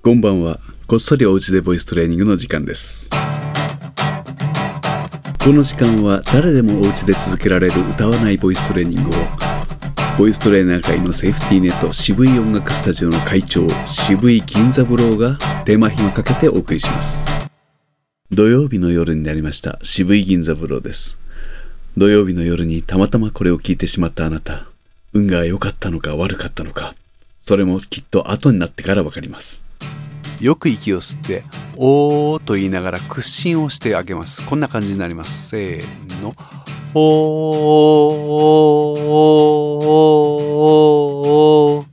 こんばんは。こっそりおうちでボイストレーニングの時間です。この時間は誰でもお家で続けられる歌わないボイストレーニングを。ボイストレーナー界のセーフティーネット渋い音楽スタジオの会長渋い銀座ブローがテーマ暇かけてお送りします。土曜日の夜になりました。渋い銀座ブローです。土曜日の夜にたまたまこれを聞いてしまったあなた。運が良かったのか悪かったのか。それもきっと後になってからわかります。よく息を吸って「おー」と言いながら屈伸をしてあげます。こんな感じになります。せーの「おー」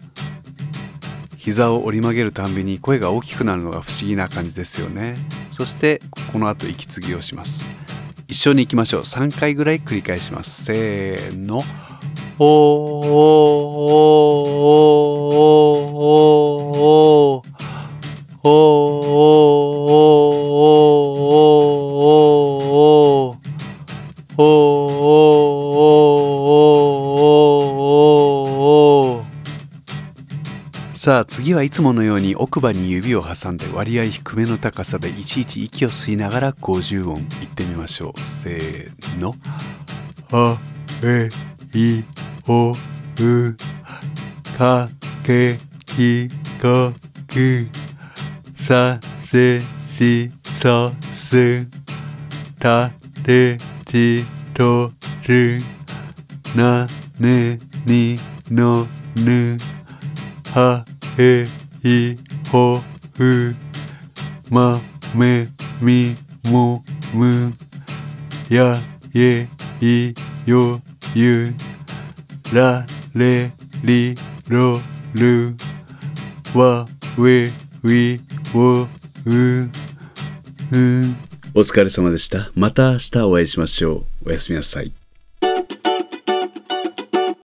膝を折り曲げるたんびに声が大きくなるのが不思議な感じですよね。そしてこの後息継ぎをします。一緒に行きましょう。3回ぐらい繰り返します。せーの「おーさあ次はいつものように奥歯に指を挟んで割合低めの高さでいちいち息を吸いながら50音。言ってみましょう。せーの。あえいおうかけきこきさせしそすたてち。とる？なねにのぬはへいほうまめみもむやえいよゆられりろるわ we we wo u お疲れ様でした。また明日お会いしましょう。おやすみなさい。